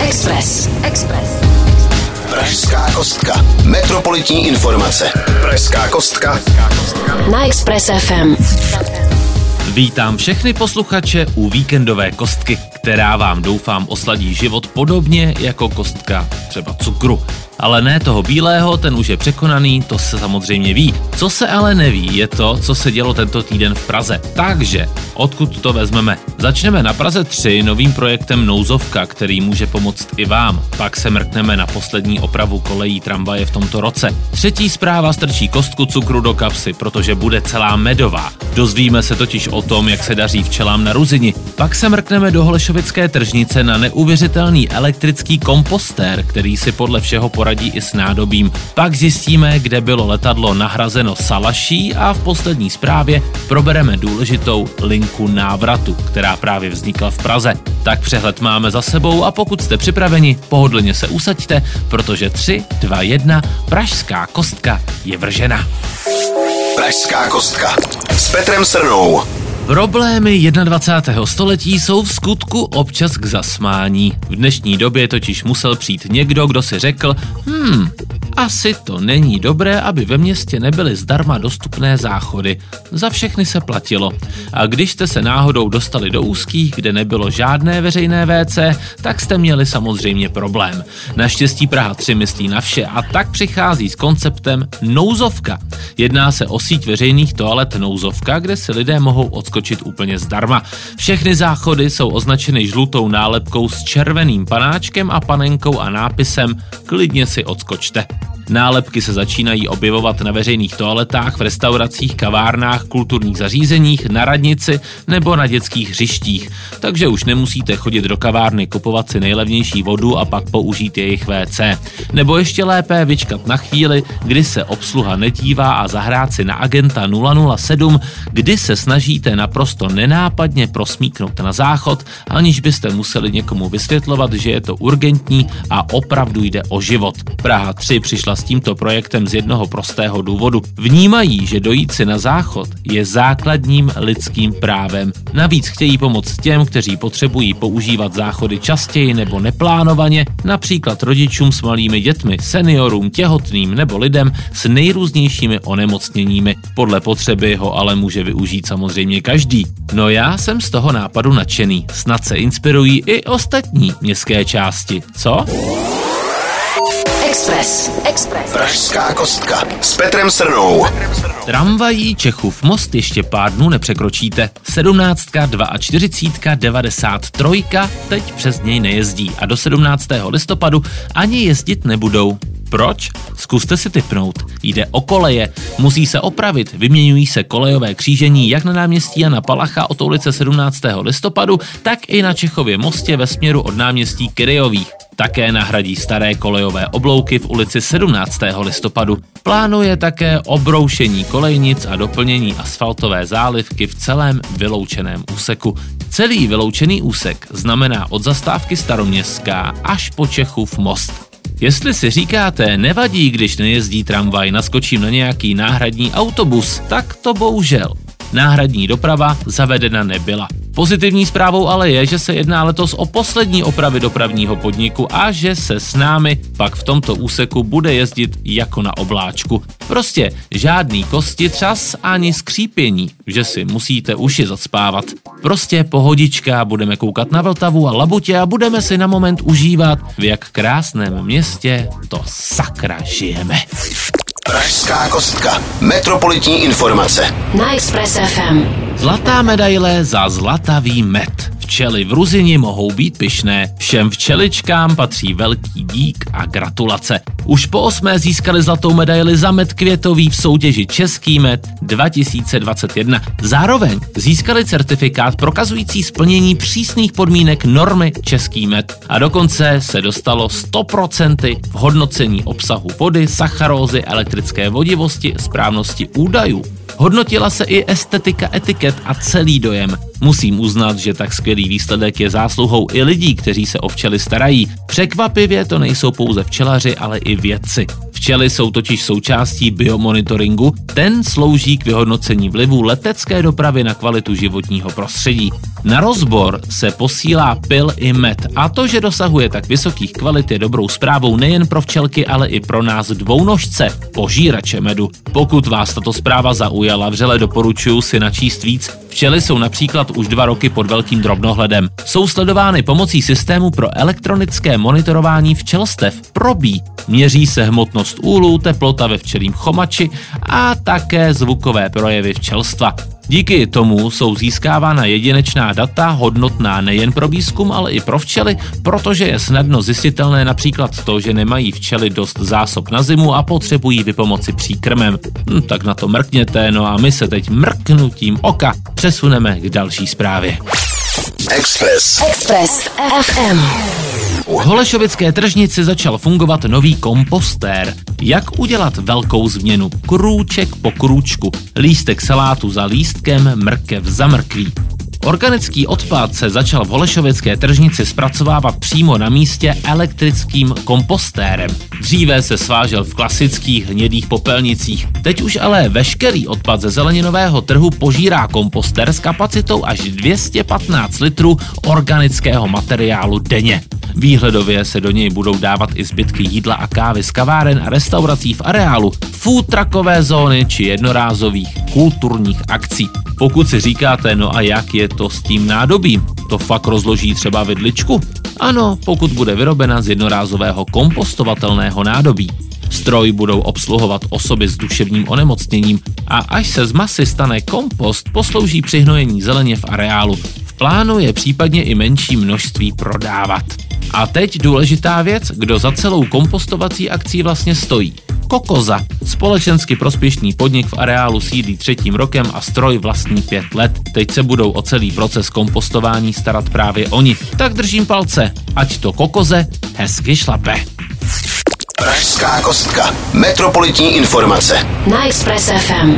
Express. Express. Pražská kostka. Metropolitní informace. Pražská kostka. Na Express FM. Vítám všechny posluchače u víkendové kostky, která vám doufám osladí život podobně jako kostka třeba cukru. Ale ne toho bílého, ten už je překonaný, to se samozřejmě ví. Co se ale neví, je to, co se dělo tento týden v Praze. Takže, odkud to vezmeme? Začneme na Praze 3 novým projektem Nouzovka, který může pomoct i vám. Pak se mrkneme na poslední opravu kolejí tramvaje v tomto roce. Třetí zpráva strčí kostku cukru do kapsy, protože bude celá medová. Dozvíme se totiž o tom, jak se daří včelám na Ruzini. Pak se mrkneme do Holešovické tržnice na neuvěřitelný elektrický kompostér, který si podle všeho poradí poradí i s nádobím. Pak zjistíme, kde bylo letadlo nahrazeno salaší a v poslední zprávě probereme důležitou linku návratu, která právě vznikla v Praze. Tak přehled máme za sebou a pokud jste připraveni, pohodlně se usaďte, protože 3, 2, 1, Pražská kostka je vržena. Pražská kostka s Petrem Srnou. Problémy 21. století jsou v skutku občas k zasmání. V dnešní době totiž musel přijít někdo, kdo si řekl, hmm, asi to není dobré, aby ve městě nebyly zdarma dostupné záchody. Za všechny se platilo. A když jste se náhodou dostali do úzkých, kde nebylo žádné veřejné WC, tak jste měli samozřejmě problém. Naštěstí Praha 3 myslí na vše a tak přichází s konceptem nouzovka. Jedná se o síť veřejných toalet nouzovka, kde si lidé mohou odskočit úplně zdarma. Všechny záchody jsou označeny žlutou nálepkou s červeným panáčkem a panenkou a nápisem klidně si odskočte. Nálepky se začínají objevovat na veřejných toaletách, v restauracích, kavárnách, kulturních zařízeních, na radnici nebo na dětských hřištích. Takže už nemusíte chodit do kavárny kupovat si nejlevnější vodu a pak použít jejich WC. Nebo ještě lépe vyčkat na chvíli, kdy se obsluha nedívá a zahrát si na agenta 007, kdy se snažíte naprosto nenápadně prosmíknout na záchod, aniž byste museli někomu vysvětlovat, že je to urgentní a opravdu jde o život. Praha 3 přišla s tímto projektem z jednoho prostého důvodu. Vnímají, že dojít si na záchod je základním lidským právem. Navíc chtějí pomoct těm, kteří potřebují používat záchody častěji nebo neplánovaně, například rodičům s malými dětmi, seniorům, těhotným nebo lidem s nejrůznějšími onemocněními. Podle potřeby ho ale může využít samozřejmě každý. No já jsem z toho nápadu nadšený. Snad se inspirují i ostatní městské části, co? Express. Express. Pražská kostka s Petrem Srnou. Tramvají Čechův most ještě pár dnů nepřekročíte. 17, 42, 93 teď přes něj nejezdí a do 17. listopadu ani jezdit nebudou. Proč? Zkuste si typnout. Jde o koleje. Musí se opravit. Vyměňují se kolejové křížení jak na náměstí Jana Palacha od ulice 17. listopadu, tak i na Čechově mostě ve směru od náměstí Kyriových. Také nahradí staré kolejové oblouky v ulici 17. listopadu. Plánuje také obroušení kolejnic a doplnění asfaltové zálivky v celém vyloučeném úseku. Celý vyloučený úsek znamená od zastávky Staroměstská až po Čechův most. Jestli si říkáte, nevadí, když nejezdí tramvaj, naskočím na nějaký náhradní autobus, tak to bohužel. Náhradní doprava zavedena nebyla. Pozitivní zprávou ale je, že se jedná letos o poslední opravy dopravního podniku a že se s námi pak v tomto úseku bude jezdit jako na obláčku. Prostě žádný kosti třas ani skřípění, že si musíte uši zacpávat. Prostě pohodička, budeme koukat na Vltavu a Labutě a budeme si na moment užívat, v jak krásném městě to sakra žijeme. Pražská kostka. Metropolitní informace. Na Express FM. Zlatá medaile za zlatavý med. Včely v Ruzini mohou být pyšné. Všem včeličkám patří velký dík a gratulace. Už po osmé získali zlatou medaili za med květový v soutěži Český med 2021. Zároveň získali certifikát prokazující splnění přísných podmínek normy Český med. A dokonce se dostalo 100% v hodnocení obsahu vody, sacharózy, elektrické vodivosti, správnosti údajů. Hodnotila se i estetika etiket a celý dojem. Musím uznat, že tak skvělý výsledek je zásluhou i lidí, kteří se o včely starají. Překvapivě to nejsou pouze včelaři, ale i vědci. Včely jsou totiž součástí biomonitoringu, ten slouží k vyhodnocení vlivu letecké dopravy na kvalitu životního prostředí. Na rozbor se posílá pil i med a to, že dosahuje tak vysokých kvalit je dobrou zprávou nejen pro včelky, ale i pro nás dvounožce, požírače medu. Pokud vás tato zpráva zaujala, vřele doporučuji si načíst víc. Včely jsou například už dva roky pod velkým drobnohledem. Jsou sledovány pomocí systému pro elektronické monitorování včelstev Probí. Měří se hmotnost úlů, teplota ve včelím chomači a také zvukové projevy včelstva. Díky tomu jsou získávána jedinečná data, hodnotná nejen pro výzkum, ale i pro včely, protože je snadno zjistitelné například to, že nemají včely dost zásob na zimu a potřebují vypomoci příkrmem. Hm, tak na to mrkněte, no a my se teď mrknutím oka přesuneme k další zprávě. Express. Express FM. V Holešovické tržnici začal fungovat nový kompostér. Jak udělat velkou změnu? Krůček po krůčku, lístek salátu za lístkem, mrkev za mrkví. Organický odpad se začal v Holešovické tržnici zpracovávat přímo na místě elektrickým kompostérem. Dříve se svážel v klasických hnědých popelnicích, teď už ale veškerý odpad ze zeleninového trhu požírá kompostér s kapacitou až 215 litrů organického materiálu denně. Výhledově se do něj budou dávat i zbytky jídla a kávy z kaváren a restaurací v areálu, food truckové zóny či jednorázových kulturních akcí. Pokud si říkáte, no a jak je to s tím nádobím, to fakt rozloží třeba vidličku? Ano, pokud bude vyrobena z jednorázového kompostovatelného nádobí. Stroj budou obsluhovat osoby s duševním onemocněním a až se z masy stane kompost, poslouží při hnojení zeleně v areálu. V plánu je případně i menší množství prodávat. A teď důležitá věc, kdo za celou kompostovací akcí vlastně stojí. Kokoza, společensky prospěšný podnik v areálu sídlí třetím rokem a stroj vlastní pět let. Teď se budou o celý proces kompostování starat právě oni. Tak držím palce, ať to kokoze hezky šlape. Pražská kostka. Metropolitní informace. Na Express FM.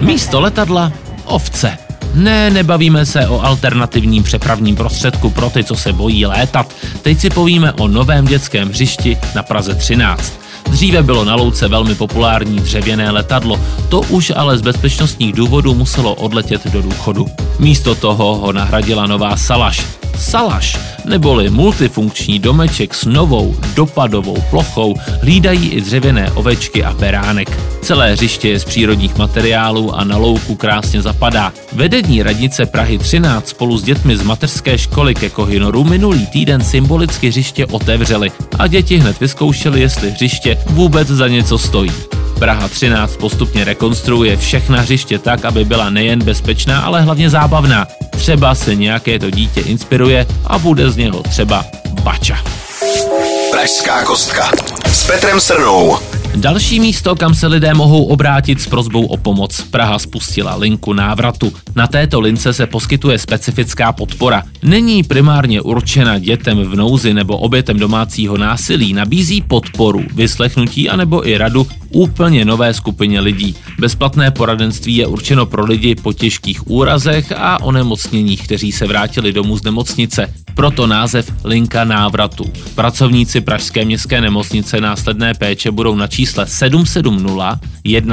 Místo letadla ovce. Ne, nebavíme se o alternativním přepravním prostředku pro ty, co se bojí létat. Teď si povíme o novém dětském hřišti na Praze 13. Dříve bylo na louce velmi populární dřevěné letadlo, to už ale z bezpečnostních důvodů muselo odletět do důchodu. Místo toho ho nahradila nová Salaš. Salaš, neboli multifunkční domeček s novou dopadovou plochou, hlídají i dřevěné ovečky a beránek. Celé hřiště je z přírodních materiálů a na louku krásně zapadá. Vedení radnice Prahy 13 spolu s dětmi z mateřské školy ke Kohinoru minulý týden symbolicky hřiště otevřeli a děti hned vyzkoušeli, jestli hřiště vůbec za něco stojí. Praha 13 postupně rekonstruuje všechna hřiště tak, aby byla nejen bezpečná, ale hlavně zábavná. Třeba se nějaké to dítě inspiruje a bude z něho třeba bača. Pražská kostka. S Petrem Srnou. Další místo, kam se lidé mohou obrátit s prozbou o pomoc. Praha spustila linku návratu. Na této lince se poskytuje specifická podpora. Není primárně určena dětem v nouzi nebo obětem domácího násilí, nabízí podporu, vyslechnutí anebo i radu úplně nové skupině lidí. Bezplatné poradenství je určeno pro lidi po těžkých úrazech a onemocněních, kteří se vrátili domů z nemocnice. Proto název Linka návratu. Pracovníci Pražské městské nemocnice následné péče budou na čísle 770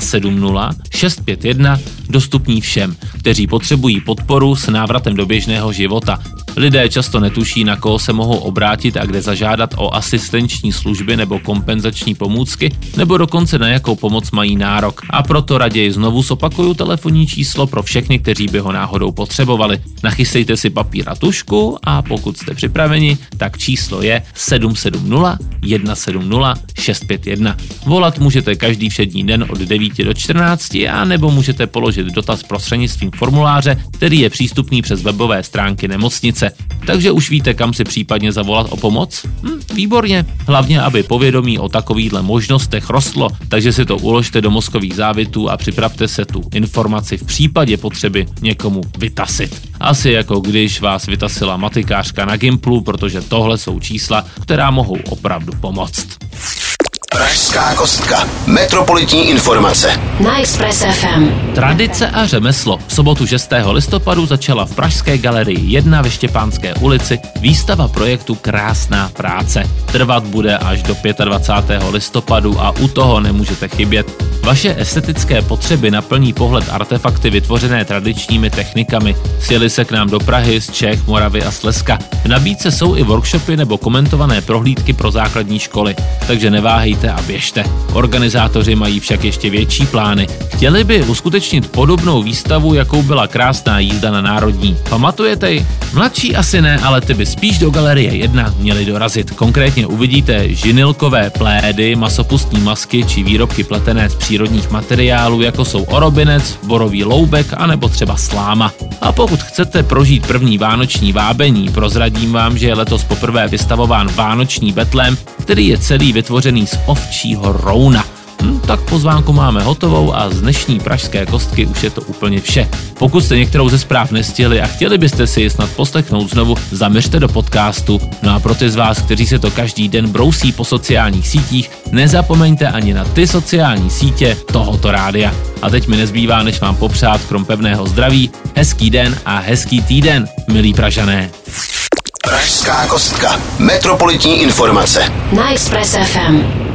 170 651 dostupní všem, kteří potřebují podporu s návratem do běžného života. Lidé často netuší, na koho se mohou obrátit a kde zažádat o asistenční služby nebo kompenzační pomůcky, nebo dokonce na jakou pomoc mají nárok. A proto raději znovu zopakuju telefonní číslo pro všechny, kteří by ho náhodou potřebovali. Nachystejte si papír a tušku a pokud jste připraveni, tak číslo je 770 170 651. Volat můžete každý všední den od 9 do 14 a nebo můžete položit dotaz prostřednictvím formuláře, který je přístupný přes webové stránky nemocnice. Takže už víte, kam si případně zavolat o pomoc? Hm, výborně. Hlavně, aby povědomí o takovýchhle možnostech rostlo, takže si to uložte do mozkových závitů a připravte se tu informaci v případě potřeby někomu vytasit. Asi jako když vás vytasila matikářka na Gimplu, protože tohle jsou čísla, která mohou opravdu pomoct. Pražská kostka. Metropolitní informace. Na Express FM. Tradice a řemeslo. V sobotu 6. listopadu začala v Pražské galerii 1 ve Štěpánské ulici výstava projektu Krásná práce. Trvat bude až do 25. listopadu a u toho nemůžete chybět. Vaše estetické potřeby naplní pohled artefakty vytvořené tradičními technikami. Sjeli se k nám do Prahy z Čech, Moravy a Slezska. V nabídce jsou i workshopy nebo komentované prohlídky pro základní školy, takže neváhejte a běžte. Organizátoři mají však ještě větší plány. Chtěli by uskutečnit podobnou výstavu, jakou byla krásná jízda na Národní. Pamatujete ji? Mladší asi ne, ale ty by spíš do Galerie 1 měli dorazit. Konkrétně uvidíte žinilkové plédy, masopustní masky či výrobky pletené z přírodních materiálů, jako jsou orobinec, borový loubek a nebo třeba sláma. A pokud chcete prožít první vánoční vábení, prozradím vám, že je letos poprvé vystavován vánoční betlém, který je celý vytvořený z ovčího rouna. Hm, tak pozvánku máme hotovou a z dnešní pražské kostky už je to úplně vše. Pokud jste některou ze zpráv nestihli a chtěli byste si ji snad poslechnout znovu, zaměřte do podcastu. No a pro ty z vás, kteří se to každý den brousí po sociálních sítích, nezapomeňte ani na ty sociální sítě tohoto rádia. A teď mi nezbývá, než vám popřát krom pevného zdraví, hezký den a hezký týden, milí Pražané. Pražská kostka. Metropolitní informace. Na Express FM.